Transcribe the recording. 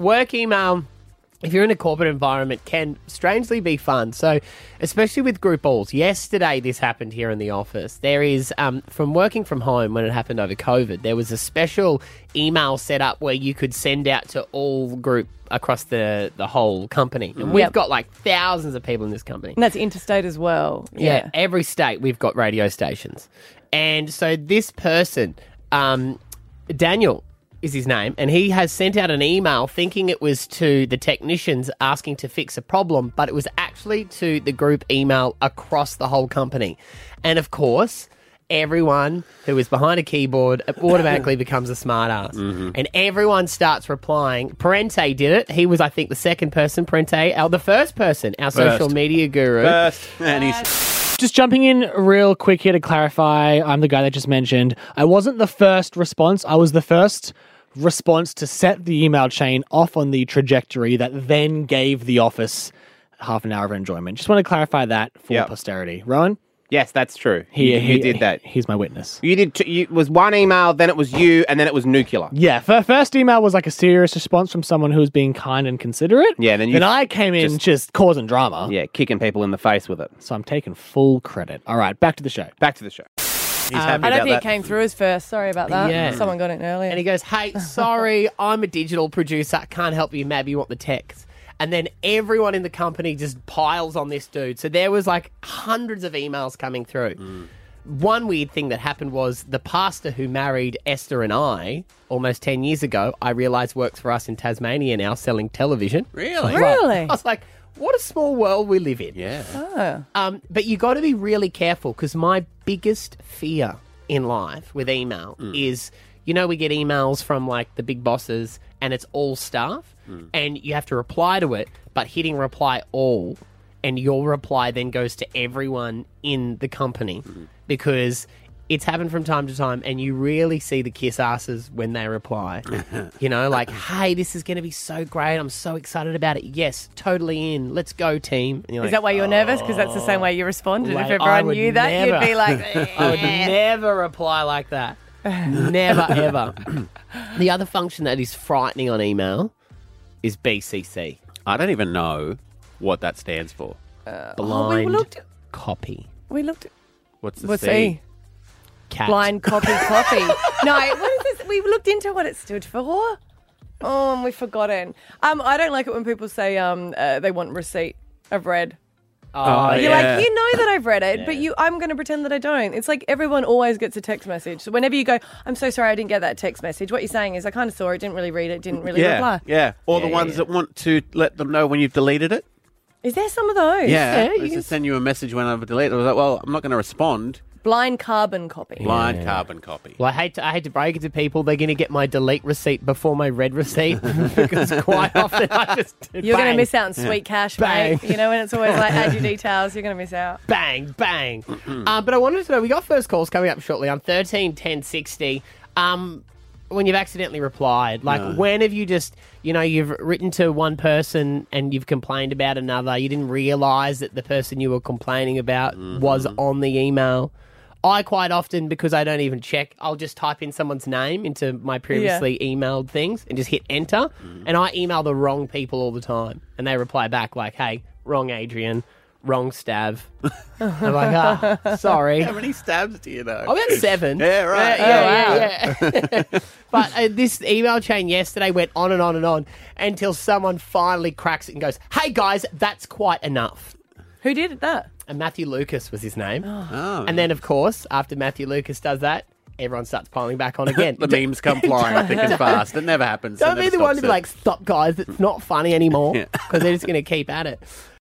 work email, if you're in a corporate environment, can strangely be fun. So, especially with group balls. Yesterday, this happened here in the office. There is, um, from working from home when it happened over COVID, there was a special email set up where you could send out to all group across the, the whole company. And we've Yep. got like thousands of people in this company. And that's interstate as well. Yeah. every state we've got radio stations. And so this person, um, Daniel is his name, and he has sent out an email thinking it was to the technicians asking to fix a problem, but it was actually to the group email across the whole company. And of course, everyone who is behind a keyboard automatically becomes a smartass. Mm-hmm. And everyone starts replying. Parente did it. He was, I think, the second person. Parente, our, the first person, our social media guru. First, and he's Just jumping in real quick here to clarify, I'm the guy that just mentioned. I wasn't the first response. I was the first response to set the email chain off on the trajectory that then gave the office half an hour of enjoyment. Just want to clarify that for Yep. posterity. Rowan, yes, that's true. he, you, he you did that. He's my witness. You did. T- you, it was one email, then it was you, and then it was nuclear. Yeah, fir- first email was like a serious response from someone who was being kind and considerate. Yeah, then you then I came in just- just, causing drama. Yeah, kicking people in the face with it. So I'm taking full credit. All right, back to the show. Back to the show. He's um, happy I don't about think that. it came through as first. Sorry about that. Yeah. Someone got it earlier. And he goes, Hey, sorry, I'm a digital producer. I Can't help you. Maybe you want the text. And then everyone in the company just piles on this dude. So there was like hundreds of emails coming through. Mm. One weird thing that happened was the pastor who married Esther and I almost 10 years ago, I realized works for us in Tasmania now selling television. Really? really? I was like, what a small world we live in. Yeah. Oh. Um, but you got to be really careful because my biggest fear in life with email mm. is, you know, we get emails from like the big bosses and it's all staff mm. and you have to reply to it, but hitting reply all and your reply then goes to everyone in the company mm. Because it's happened from time to time and you really see the kiss asses when they reply. you know, like, hey, this is going to be so great. I'm so excited about it. Yes, totally in. Let's go, team. And you're Is like, that why you're nervous? Because that's the same way you responded. Like, if everyone knew that, never- you'd be like, eh. I would never reply like that. never, ever. the other function that is frightening on email is BCC. I don't even know what that stands for. Uh, oh, Blind looked- copy. we looked. What's the What's C? Cat. Blind copy copy. no, what is this? We looked into what it stood for. Oh, and we've forgotten. Um, I don't like it when people say um uh, they want receipt of read. Oh, You're yeah. like, you know that I've read it, but you, I'm going to pretend that I don't. It's like everyone always gets a text message. So whenever you go, I'm so sorry I didn't get that text message. What you're saying is, I kind of saw it, didn't really read it, didn't really yeah, reply. yeah. Or the Yeah, ones yeah. that want to let them know when you've deleted it. Is there some of those? Yeah, Yeah, you It's can- to send you a message when I've deleted. it. I was like, well, I'm not going to respond. Blind carbon copy. Blind carbon copy. Well, I hate to I hate to break it to people. They're going to get my delete receipt before my read receipt because quite often I just did. You're going to bang, miss out on sweet cash, Bang. mate. You know, when it's always like, add your details, you're going to miss out. bang, bang. uh, but I wanted to know, we got first calls coming up shortly on 13 10 60. Um, when you've accidentally replied, like when have you just, you know, you've written to one person and you've complained about another, you didn't realize that the person you were complaining about was on the email. I quite often, because I don't even check, I'll just type in someone's name into my previously emailed things and just hit enter. And I email the wrong people all the time. And they reply back like, hey, wrong Adrian, wrong Stav. I'm like, ah, sorry. How many Stavs do you know? I've got seven. Yeah, right. Yeah, yeah, yeah. but uh, this email chain yesterday went on and on and on until someone finally cracks it and goes, hey guys, that's quite enough. Who did that? And Matthew Lucas was his name. Oh. And then, of course, after Matthew Lucas does that, everyone starts piling back on again. the memes come flying thick and fast. It never happens. Don't It be the one to be it. like, stop, guys, it's not funny anymore Yeah. because they're just going to keep at it.